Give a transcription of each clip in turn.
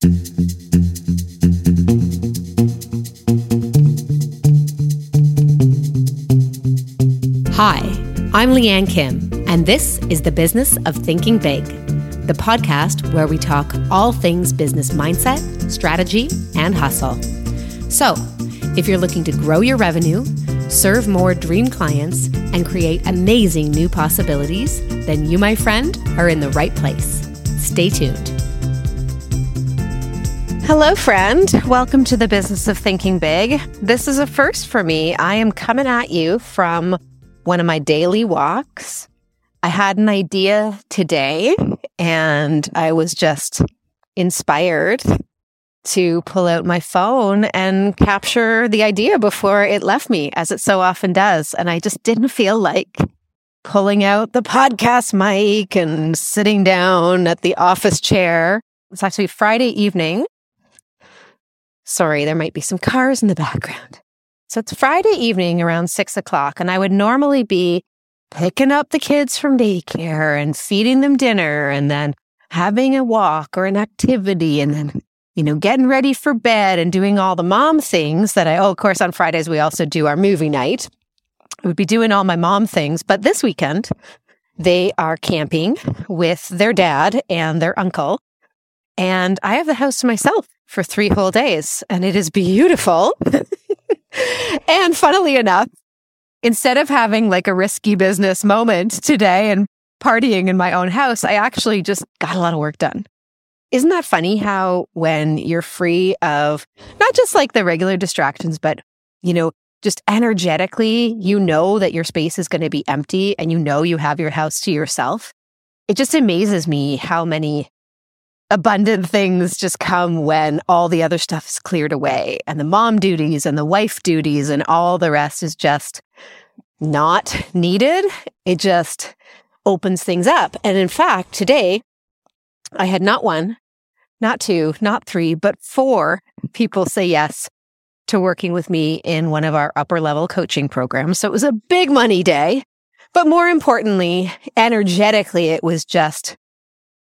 Hi, I'm Leanne Kim, and this is The Business of Thinking Big, the podcast where we talk all things business mindset, strategy, and hustle. So, if you're looking to grow your revenue, serve more dream clients, and create amazing new possibilities, then you, my friend, are in the right place. Stay tuned. Hello, friend. Welcome to the business of thinking big. This is a first for me. I am coming at you from one of my daily walks. I had an idea today and I was just inspired to pull out my phone and capture the idea before it left me, as it so often does. And I just didn't feel like pulling out the podcast mic and sitting down at the office chair. It's actually Friday evening Sorry, there might be some cars in the background. So it's Friday evening around six o'clock, and I would normally be picking up the kids from daycare and feeding them dinner and then having a walk or an activity and then, you know, getting ready for bed and doing all the mom things that I, oh, of course, on Fridays, we also do our movie night. I would be doing all my mom things. But this weekend, they are camping with their dad and their uncle. And I have the house to myself for three whole days, and it is beautiful. and funnily enough, instead of having like a risky business moment today and partying in my own house, I actually just got a lot of work done. Isn't that funny how when you're free of not just like the regular distractions, but you know, just energetically, you know that your space is going to be empty and you know you have your house to yourself. It just amazes me how many abundant things just come when all the other stuff is cleared away and the mom duties and the wife duties and all the rest is just not needed. It just opens things up. And in fact, today I had not one, not two, not three, but four people say yes to working with me in one of our upper level coaching programs. So it was a big money day. But more importantly, energetically, it was just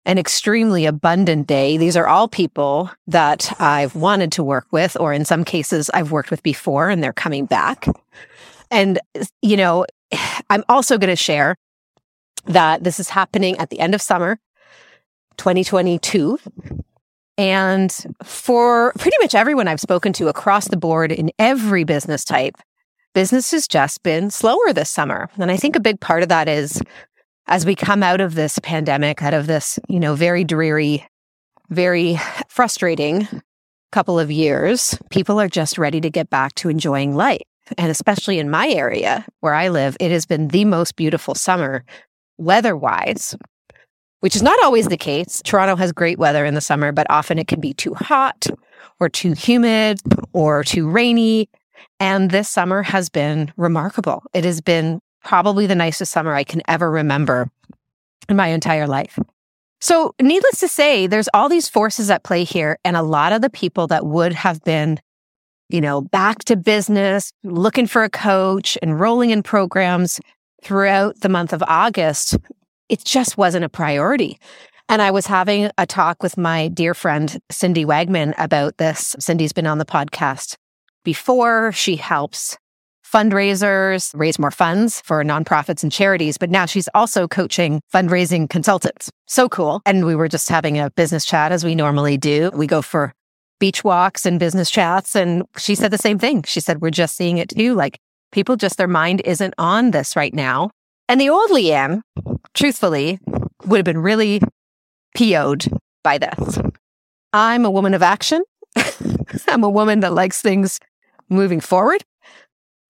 an extremely abundant day. These are all people that I've wanted to work with, or in some cases, I've worked with before and they're coming back. And, you know, I'm also going to share that this is happening at the end of summer 2022. And for pretty much everyone I've spoken to across the board in every business type, business has just been slower this summer. And I think a big part of that is as we come out of this pandemic, out of this, you know, very dreary, very frustrating couple of years, people are just ready to get back to enjoying life. And especially in my area where I live, it has been the most beautiful summer weather wise, which is not always the case. Toronto has great weather in the summer, but often it can be too hot or too humid or too rainy. And this summer has been remarkable. It has been probably the nicest summer I can ever remember in my entire life. So, needless to say, there's all these forces at play here. And a lot of the people that would have been, you know, back to business, looking for a coach, enrolling in programs throughout the month of August, it just wasn't a priority. And I was having a talk with my dear friend, Cindy Wagman, about this. Cindy's been on the podcast before. She helps fundraisers, raise more funds for nonprofits and charities. But now she's also coaching fundraising consultants. So cool. And we were just having a business chat as we normally do. We go for beach walks and business chats. And she said the same thing. She said, we're just seeing it too. Like people just, their mind isn't on this right now. And the old Leanne, truthfully, would have been really PO'd by this. I'm a woman of action. I'm a woman that likes things moving forward.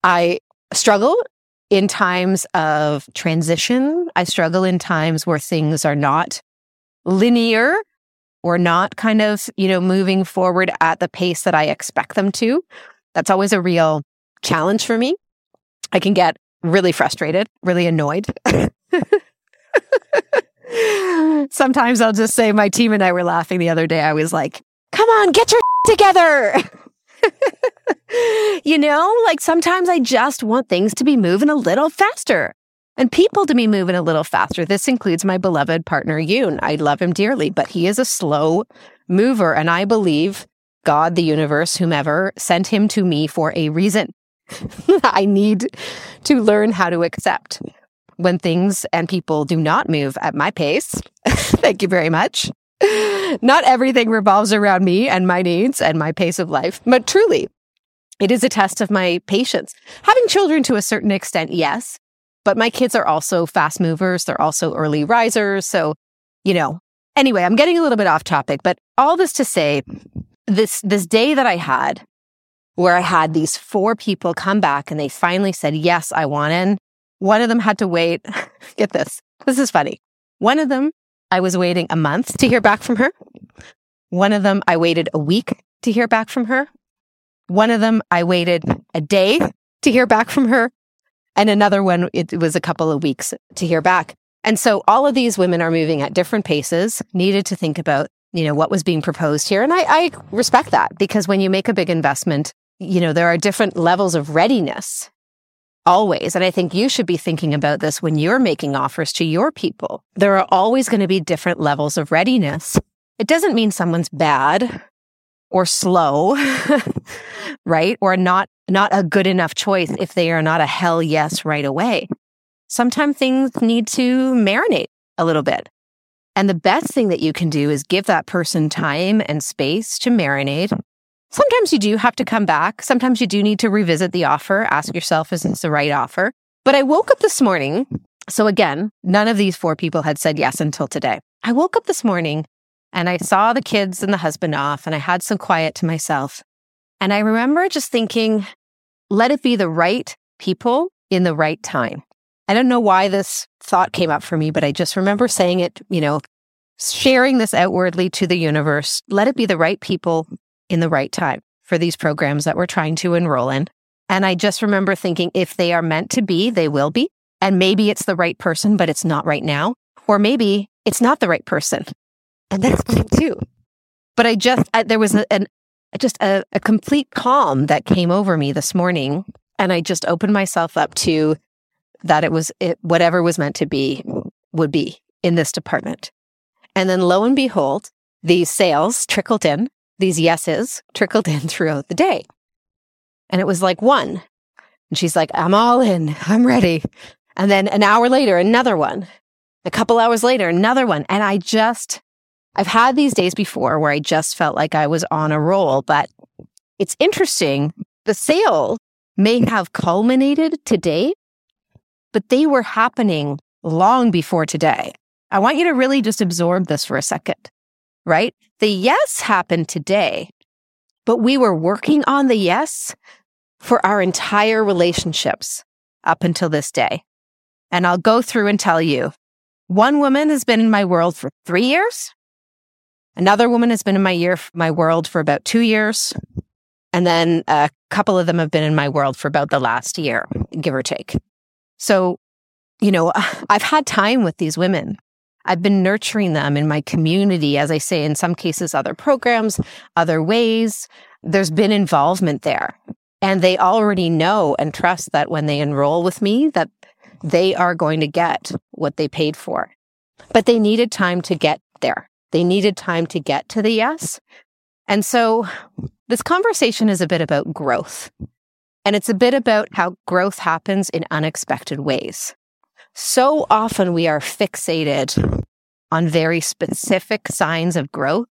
I struggle in times of transition. I struggle in times where things are not linear or not kind of, you know, moving forward at the pace that I expect them to. That's always a real challenge for me. I can get really frustrated, really annoyed. Sometimes I'll just say, my team and I were laughing the other day. I was like, come on, get your together. you know, like sometimes I just want things to be moving a little faster and people to be moving a little faster. This includes my beloved partner, Yoon. I love him dearly, but he is a slow mover. And I believe God, the universe, whomever sent him to me for a reason. I need to learn how to accept when things and people do not move at my pace. Thank you very much. Not everything revolves around me and my needs and my pace of life, but truly, it is a test of my patience. Having children to a certain extent, yes, but my kids are also fast movers. They're also early risers. So, you know, anyway, I'm getting a little bit off topic, but all this to say, this, this day that I had where I had these four people come back and they finally said, yes, I want in. One of them had to wait. Get this. This is funny. One of them, I was waiting a month to hear back from her. One of them, I waited a week to hear back from her. One of them, I waited a day to hear back from her. And another one, it was a couple of weeks to hear back. And so all of these women are moving at different paces, needed to think about, you know, what was being proposed here. And I, I respect that because when you make a big investment, you know, there are different levels of readiness always. And I think you should be thinking about this when you're making offers to your people. There are always going to be different levels of readiness. It doesn't mean someone's bad or slow, right? Or not, not a good enough choice if they are not a hell yes right away. Sometimes things need to marinate a little bit. And the best thing that you can do is give that person time and space to marinate. Sometimes you do have to come back. Sometimes you do need to revisit the offer, ask yourself, is this the right offer? But I woke up this morning. So again, none of these four people had said yes until today. I woke up this morning and I saw the kids and the husband off and I had some quiet to myself. And I remember just thinking, let it be the right people in the right time. I don't know why this thought came up for me, but I just remember saying it, you know, sharing this outwardly to the universe. Let it be the right people in the right time for these programs that we're trying to enroll in. And I just remember thinking if they are meant to be, they will be. And maybe it's the right person, but it's not right now. Or maybe it's not the right person. And that's fine too. But I just, I, there was a, an, just a, a complete calm that came over me this morning. And I just opened myself up to that it was it, whatever was meant to be would be in this department. And then lo and behold, these sales trickled in, these yeses trickled in throughout the day. And it was like one. And she's like, I'm all in. I'm ready. And then an hour later, another one. A couple hours later, another one. And I just, I've had these days before where I just felt like I was on a roll, but it's interesting. The sale may have culminated today, but they were happening long before today. I want you to really just absorb this for a second, right? The yes happened today, but we were working on the yes for our entire relationships up until this day. And I'll go through and tell you one woman has been in my world for three years. Another woman has been in my year, my world for about two years. And then a couple of them have been in my world for about the last year, give or take. So, you know, I've had time with these women. I've been nurturing them in my community, as I say, in some cases, other programs, other ways. There's been involvement there. And they already know and trust that when they enroll with me, that they are going to get what they paid for. But they needed time to get there. They needed time to get to the yes. And so this conversation is a bit about growth. And it's a bit about how growth happens in unexpected ways. So often we are fixated on very specific signs of growth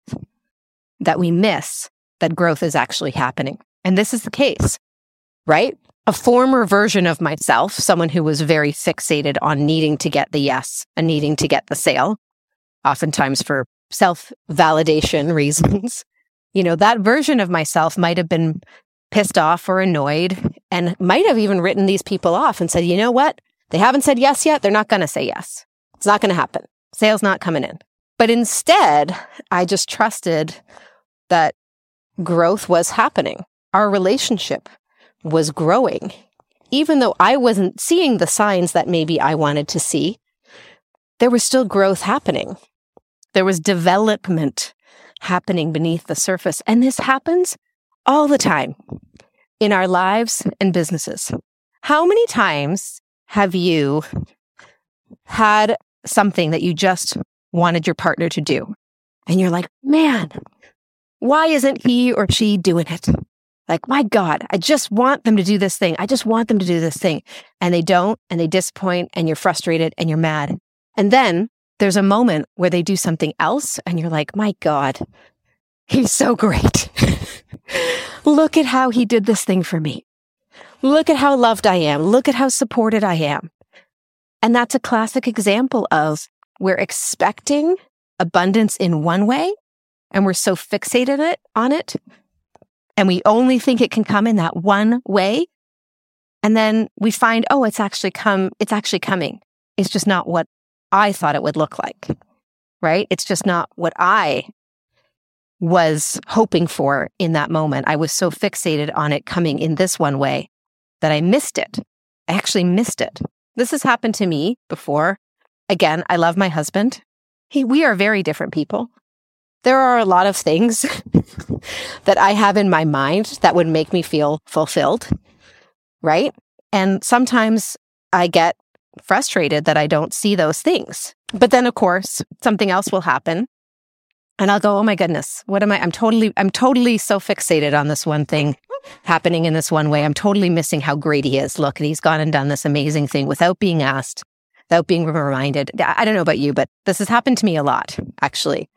that we miss that growth is actually happening. And this is the case, right? A former version of myself, someone who was very fixated on needing to get the yes and needing to get the sale, oftentimes for self validation reasons. You know, that version of myself might have been pissed off or annoyed and might have even written these people off and said, you know what? They haven't said yes yet. They're not going to say yes. It's not going to happen. Sales not coming in. But instead, I just trusted that growth was happening. Our relationship was growing. Even though I wasn't seeing the signs that maybe I wanted to see, there was still growth happening. There was development happening beneath the surface. And this happens all the time in our lives and businesses. How many times have you had something that you just wanted your partner to do? And you're like, man, Why isn't he or she doing it? Like, my God, I just want them to do this thing. I just want them to do this thing. And they don't, and they disappoint, and you're frustrated and you're mad. And then there's a moment where they do something else, and you're like, my God, he's so great. Look at how he did this thing for me. Look at how loved I am. Look at how supported I am. And that's a classic example of we're expecting abundance in one way and we're so fixated it, on it and we only think it can come in that one way. And then we find, oh, it's actually come, it's actually coming. It's just not what I thought it would look like. Right. It's just not what I was hoping for in that moment. I was so fixated on it coming in this one way that I missed it. I actually missed it. This has happened to me before. Again, I love my husband. He, we are very different people. There are a lot of things that I have in my mind that would make me feel fulfilled. Right. And sometimes I get frustrated that I don't see those things. But then, of course, something else will happen. And I'll go, oh my goodness, what am I? I'm totally, I'm totally so fixated on this one thing happening in this one way. I'm totally missing how great he is. Look, and he's gone and done this amazing thing without being asked, without being reminded. I don't know about you, but this has happened to me a lot, actually.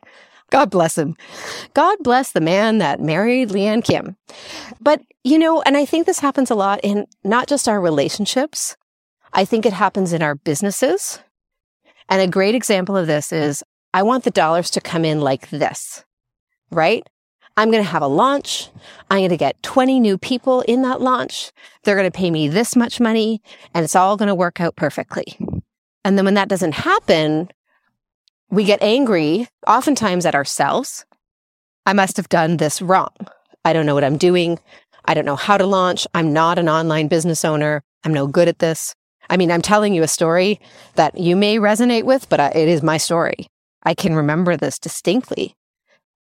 God bless him. God bless the man that married Leanne Kim. But, you know, and I think this happens a lot in not just our relationships. I think it happens in our businesses. And a great example of this is I want the dollars to come in like this, right? I'm going to have a launch. I'm going to get 20 new people in that launch. They're going to pay me this much money and it's all going to work out perfectly. And then when that doesn't happen, we get angry, oftentimes at ourselves. I must have done this wrong. I don't know what I'm doing. I don't know how to launch. I'm not an online business owner. I'm no good at this. I mean, I'm telling you a story that you may resonate with, but uh, it is my story. I can remember this distinctly.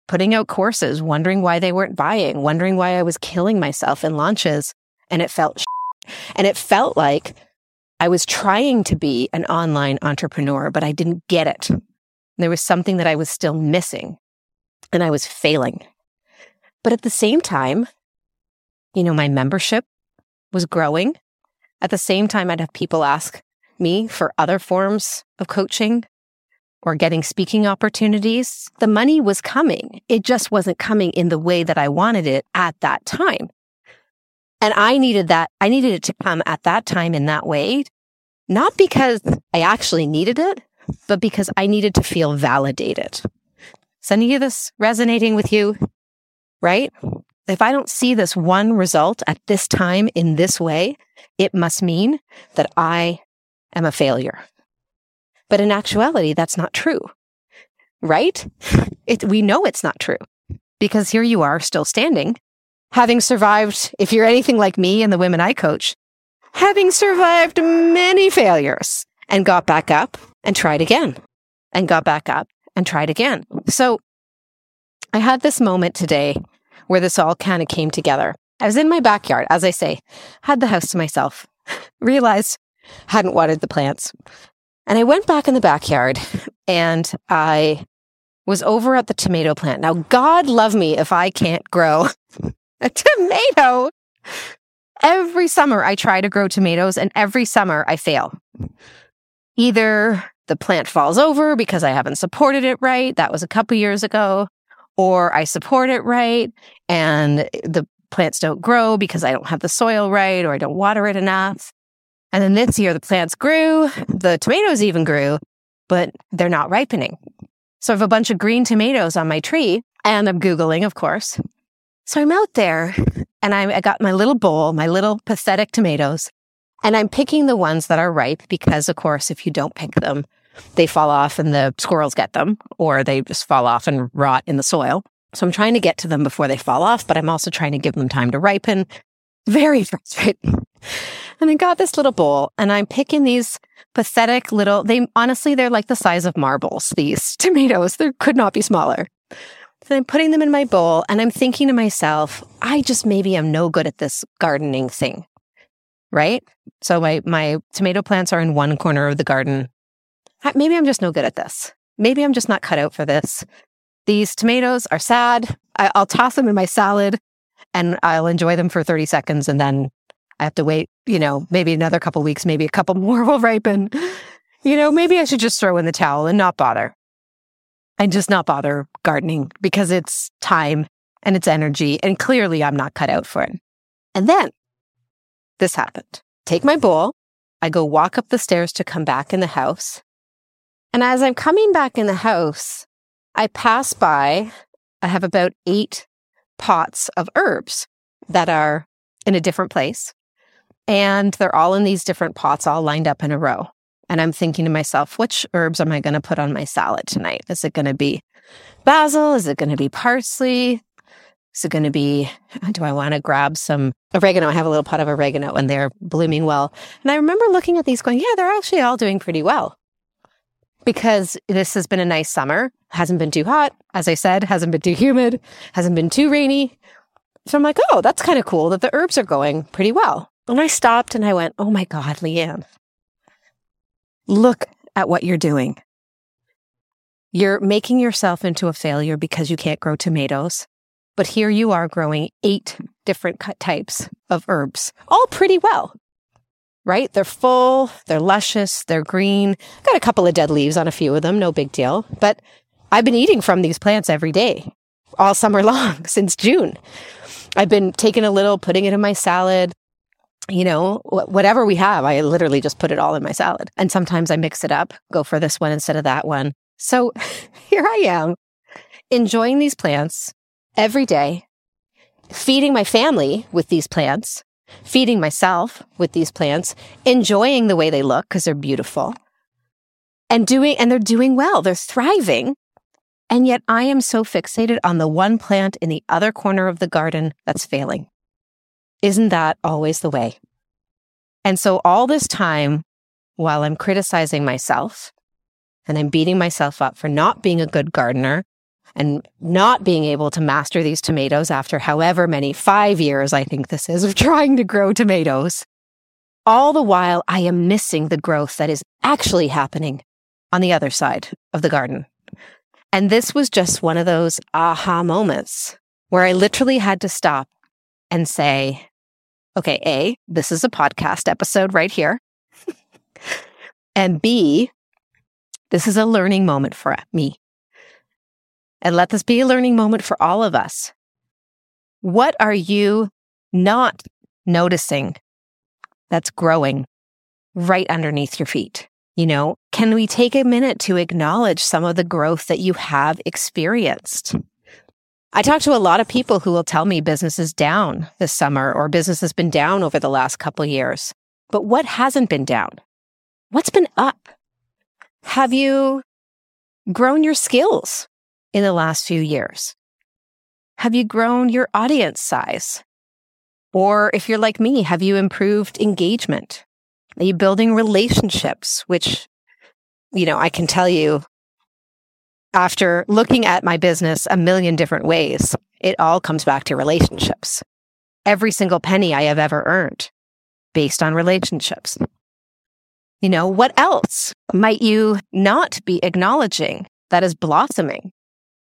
Putting out courses, wondering why they weren't buying, wondering why I was killing myself in launches. And it felt, and it felt like I was trying to be an online entrepreneur, but I didn't get it. There was something that I was still missing and I was failing. But at the same time, you know, my membership was growing. At the same time, I'd have people ask me for other forms of coaching or getting speaking opportunities. The money was coming. It just wasn't coming in the way that I wanted it at that time. And I needed that. I needed it to come at that time in that way, not because I actually needed it, but because I needed to feel validated. Is any of this resonating with you? Right? If I don't see this one result at this time in this way, it must mean that I am a failure. But in actuality, that's not true. Right? It, we know it's not true because here you are still standing, having survived, if you're anything like me and the women I coach, having survived many failures and got back up and tried again and got back up and tried again. So I had this moment today where this all kind of came together. I was in my backyard, as I say, had the house to myself, realized hadn't watered the plants. And I went back in the backyard and I was over at the tomato plant. Now, God love me if I can't grow a tomato. Every summer I try to grow tomatoes and every summer I fail. Either the plant falls over because I haven't supported it right. That was a couple years ago. Or I support it right and the plants don't grow because I don't have the soil right or I don't water it enough. And then this year the plants grew, the tomatoes even grew, but they're not ripening. So I have a bunch of green tomatoes on my tree and I'm Googling, of course. So I'm out there and I, I got my little bowl, my little pathetic tomatoes, and I'm picking the ones that are ripe because, of course, if you don't pick them, they fall off and the squirrels get them, or they just fall off and rot in the soil. So I'm trying to get to them before they fall off, but I'm also trying to give them time to ripen. Very frustrating. And I got this little bowl and I'm picking these pathetic little, they honestly, they're like the size of marbles, these tomatoes. They could not be smaller. So I'm putting them in my bowl and I'm thinking to myself, I just maybe am no good at this gardening thing right? So my my tomato plants are in one corner of the garden. Maybe I'm just no good at this. Maybe I'm just not cut out for this. these tomatoes are sad. I, I'll toss them in my salad and I'll enjoy them for 30 seconds and then I have to wait, you know, maybe another couple weeks, maybe a couple more will ripen. You know, maybe I should just throw in the towel and not bother. And just not bother gardening because it's time and it's energy. And clearly I'm not cut out for it. And then this happened. Take my bowl. I go walk up the stairs to come back in the house. And as I'm coming back in the house, I pass by, I have about eight pots of herbs that are in a different place. And they're all in these different pots, all lined up in a row. And I'm thinking to myself, which herbs am I going to put on my salad tonight? Is it going to be basil? Is it going to be parsley? Is it going to be, do I want to grab some oregano? I have a little pot of oregano and they're blooming well. And I remember looking at these going, yeah, they're actually all doing pretty well because this has been a nice summer. Hasn't been too hot. As I said, hasn't been too humid, hasn't been too rainy. So I'm like, oh, that's kind of cool that the herbs are going pretty well. And I stopped and I went, oh my God, Leanne, look at what you're doing. You're making yourself into a failure because you can't grow tomatoes. But here you are growing eight different types of herbs, all pretty well right? They're full, they're luscious, they're green. Got a couple of dead leaves on a few of them, no big deal. But I've been eating from these plants every day, all summer long, since June. I've been taking a little, putting it in my salad. You know, whatever we have, I literally just put it all in my salad. And sometimes I mix it up, go for this one instead of that one. So here I am enjoying these plants every day, feeding my family with these plants, feeding myself with these plants, enjoying the way they look because they're beautiful and doing, and they're doing well. They're thriving. And yet I am so fixated on the one plant in the other corner of the garden that's failing. Isn't that always the way? And so all this time while I'm criticizing myself and I'm beating myself up for not being a good gardener and not being able to master these tomatoes after however many five years I think this is of trying to grow tomatoes. All the while, I am missing the growth that is actually happening on the other side of the garden. And this was just one of those aha moments where I literally had to stop and say, okay, A, this is a podcast episode right here. and B, this is a learning moment for me. And let this be a learning moment for all of us. What are you not noticing that's growing right underneath your feet? You know, can we take a minute to acknowledge some of the growth that you have experienced? I talk to a lot of people who will tell me business is down this summer or business has been down over the last couple years. But what hasn't been down? What's been up? Have you grown your skills? in the last few years? Have you grown your audience size? Or if you're like me, have you improved engagement? Are you building relationships? Which, you know, I can tell you after looking at my business a million different ways, it all comes back to relationships. Every single penny I have ever earned based on relationships. You know, what else might you not be acknowledging that is blossoming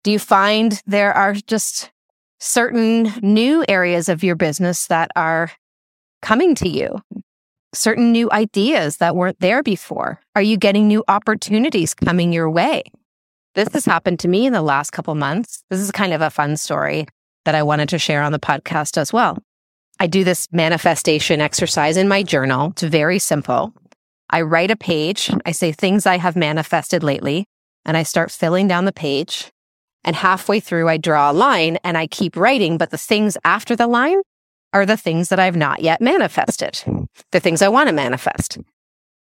do you find there are just certain new areas of your business that are coming to you? Certain new ideas that weren't there before? Are you getting new opportunities coming your way? This has happened to me in the last couple months. This is kind of a fun story that I wanted to share on the podcast as well. I do this manifestation exercise in my journal. It's very simple. I write a page. I say things I have manifested lately, and I start filling down the page. And halfway through, I draw a line and I keep writing, but the things after the line are the things that I've not yet manifested, the things I want to manifest.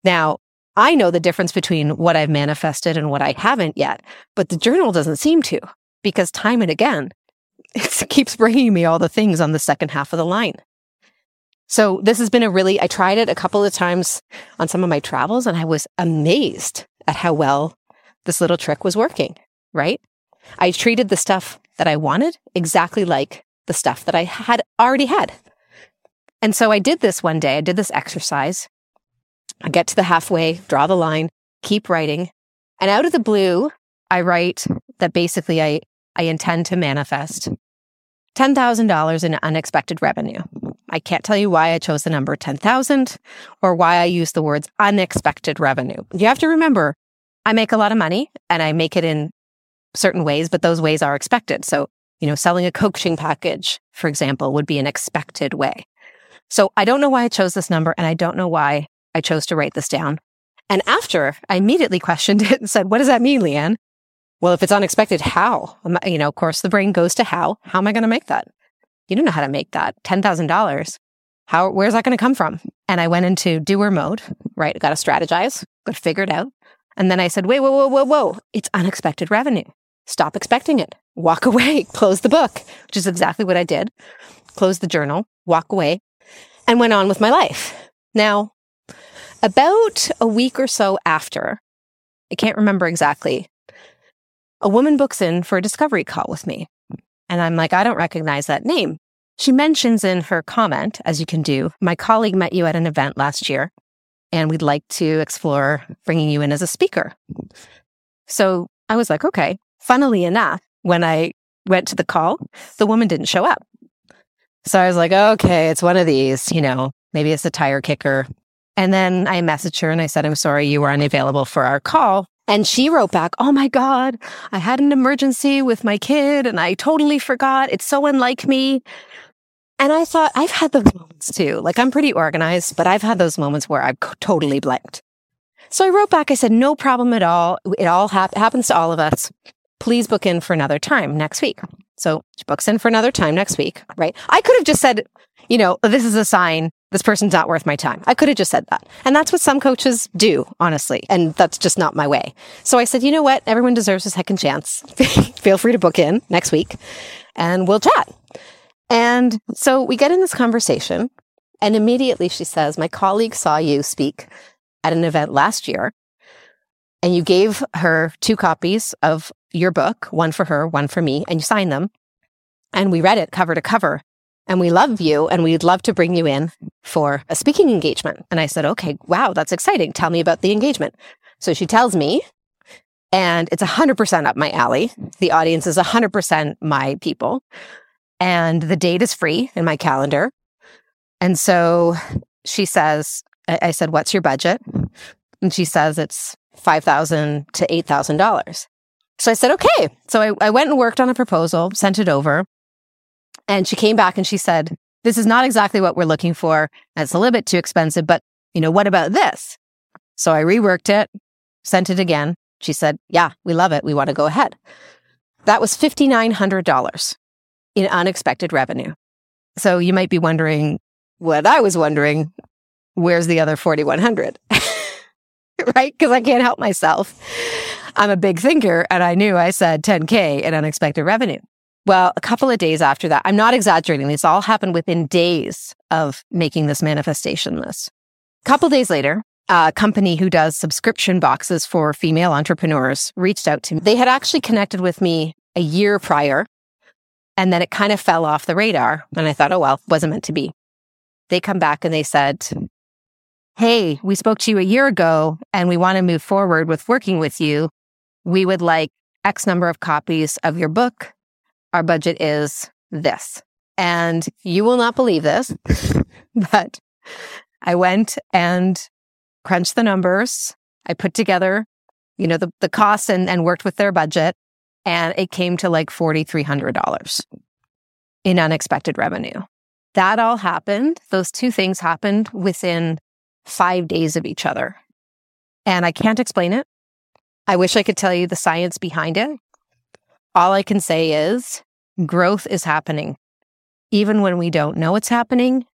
Now, I know the difference between what I've manifested and what I haven't yet, but the journal doesn't seem to because time and again, it keeps bringing me all the things on the second half of the line. So this has been a really, I tried it a couple of times on some of my travels and I was amazed at how well this little trick was working, right? I treated the stuff that I wanted exactly like the stuff that I had already had. And so I did this one day. I did this exercise. I get to the halfway, draw the line, keep writing. And out of the blue, I write that basically I, I intend to manifest $10,000 in unexpected revenue. I can't tell you why I chose the number 10,000 or why I use the words unexpected revenue. You have to remember, I make a lot of money and I make it in certain ways, but those ways are expected. So, you know, selling a coaching package, for example, would be an expected way. So I don't know why I chose this number and I don't know why I chose to write this down. And after I immediately questioned it and said, what does that mean, Leanne? Well, if it's unexpected, how? You know, of course, the brain goes to how. How am I going to make that? You don't know how to make that. $10,000. How, where's that going to come from? And I went into doer mode, right? Got to strategize, got to figure it out. And then I said, wait, whoa, whoa, whoa, whoa. It's unexpected revenue. Stop expecting it. Walk away, close the book, which is exactly what I did. Close the journal, walk away, and went on with my life. Now, about a week or so after, I can't remember exactly, a woman books in for a discovery call with me. And I'm like, I don't recognize that name. She mentions in her comment, as you can do, my colleague met you at an event last year, and we'd like to explore bringing you in as a speaker. So I was like, okay. Funnily enough, when I went to the call, the woman didn't show up. So I was like, okay, it's one of these, you know, maybe it's a tire kicker. And then I messaged her and I said, I'm sorry you were unavailable for our call. And she wrote back, Oh my God, I had an emergency with my kid and I totally forgot. It's so unlike me. And I thought, I've had those moments too. Like I'm pretty organized, but I've had those moments where I've totally blanked. So I wrote back, I said, No problem at all. It all hap- happens to all of us. Please book in for another time next week. So she books in for another time next week, right? I could have just said, you know, this is a sign this person's not worth my time. I could have just said that. And that's what some coaches do, honestly. And that's just not my way. So I said, you know what? Everyone deserves a second chance. Feel free to book in next week and we'll chat. And so we get in this conversation and immediately she says, my colleague saw you speak at an event last year and you gave her two copies of your book, one for her, one for me, and you signed them. And we read it cover to cover and we love you and we'd love to bring you in for a speaking engagement. And I said, okay, wow, that's exciting. Tell me about the engagement. So she tells me, and it's 100% up my alley. The audience is 100% my people. And the date is free in my calendar. And so she says, I said, what's your budget? And she says it's 5,000 to $8,000. So I said, okay. So I, I went and worked on a proposal, sent it over. And she came back and she said, this is not exactly what we're looking for. It's a little bit too expensive, but you know, what about this? So I reworked it, sent it again. She said, yeah, we love it. We want to go ahead. That was $5,900 in unexpected revenue. So you might be wondering what I was wondering. Where's the other 4,100? right? Because I can't help myself. I'm a big thinker and I knew I said 10K in unexpected revenue. Well, a couple of days after that, I'm not exaggerating. This all happened within days of making this manifestation list. A couple days later, a company who does subscription boxes for female entrepreneurs reached out to me. They had actually connected with me a year prior, and then it kind of fell off the radar. And I thought, oh, well, wasn't meant to be. They come back and they said, Hey, we spoke to you a year ago and we want to move forward with working with you. We would like X number of copies of your book our budget is this. And you will not believe this, but I went and crunched the numbers. I put together, you know, the, the costs and, and worked with their budget. And it came to like $4,300 in unexpected revenue. That all happened. Those two things happened within five days of each other. And I can't explain it. I wish I could tell you the science behind it. All I can say is growth is happening. Even when we don't know it's happening,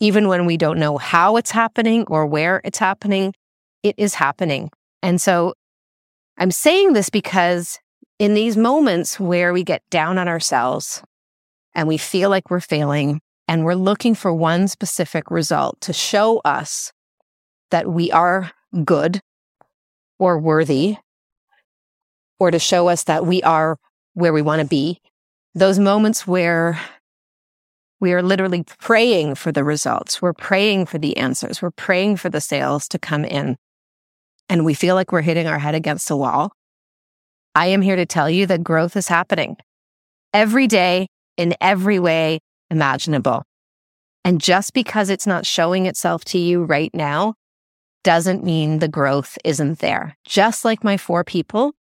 even when we don't know how it's happening or where it's happening, it is happening. And so I'm saying this because in these moments where we get down on ourselves and we feel like we're failing and we're looking for one specific result to show us that we are good or worthy or to show us that we are where we want to be. Those moments where we are literally praying for the results. We're praying for the answers. We're praying for the sales to come in. And we feel like we're hitting our head against a wall. I am here to tell you that growth is happening every day in every way imaginable. And just because it's not showing itself to you right now doesn't mean the growth isn't there. Just like my four people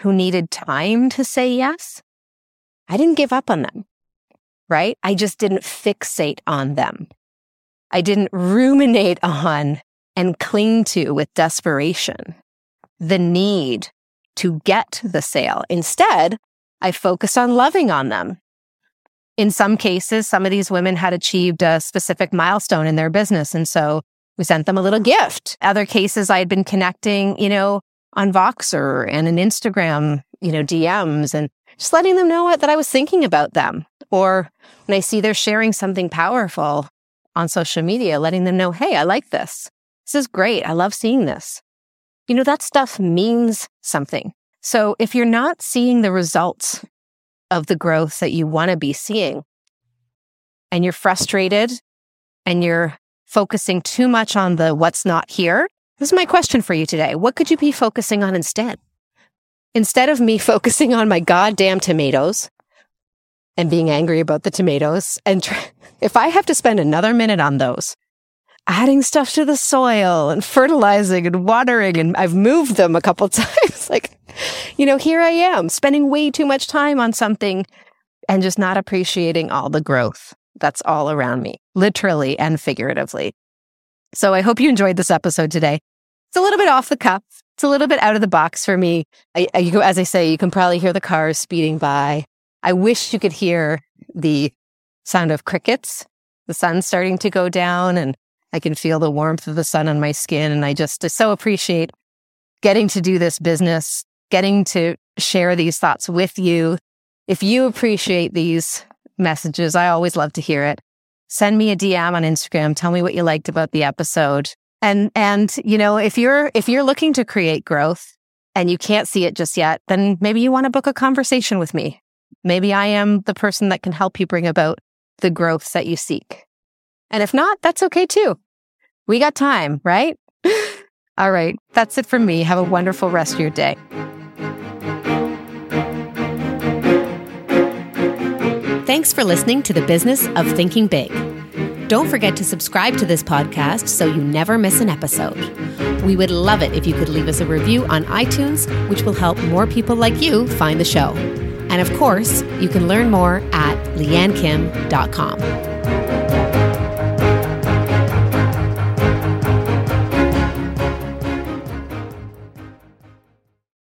who needed time to say yes, I didn't give up on them, right? I just didn't fixate on them. I didn't ruminate on and cling to with desperation the need to get the sale. Instead, I focused on loving on them. In some cases, some of these women had achieved a specific milestone in their business. And so we sent them a little gift. Other cases, I had been connecting, you know, on Voxer and an Instagram, you know, DMs and just letting them know what, that I was thinking about them. Or when I see they're sharing something powerful on social media, letting them know, hey, I like this. This is great. I love seeing this. You know, that stuff means something. So if you're not seeing the results of the growth that you want to be seeing, and you're frustrated and you're focusing too much on the what's not here, this is my question for you today. What could you be focusing on instead? Instead of me focusing on my goddamn tomatoes and being angry about the tomatoes, and if I have to spend another minute on those, adding stuff to the soil and fertilizing and watering, and I've moved them a couple times, like, you know, here I am spending way too much time on something and just not appreciating all the growth that's all around me, literally and figuratively. So I hope you enjoyed this episode today. A little bit off the cuff. It's a little bit out of the box for me. I, I, as I say, you can probably hear the cars speeding by. I wish you could hear the sound of crickets. The sun's starting to go down and I can feel the warmth of the sun on my skin. And I just so appreciate getting to do this business, getting to share these thoughts with you. If you appreciate these messages, I always love to hear it. Send me a DM on Instagram. Tell me what you liked about the episode. And, and, you know, if you're, if you're looking to create growth and you can't see it just yet, then maybe you want to book a conversation with me. Maybe I am the person that can help you bring about the growth that you seek. And if not, that's okay too. We got time, right? All right. That's it from me. Have a wonderful rest of your day. Thanks for listening to the Business of Thinking Big. Don't forget to subscribe to this podcast so you never miss an episode. We would love it if you could leave us a review on iTunes, which will help more people like you find the show. And of course, you can learn more at leannekim.com.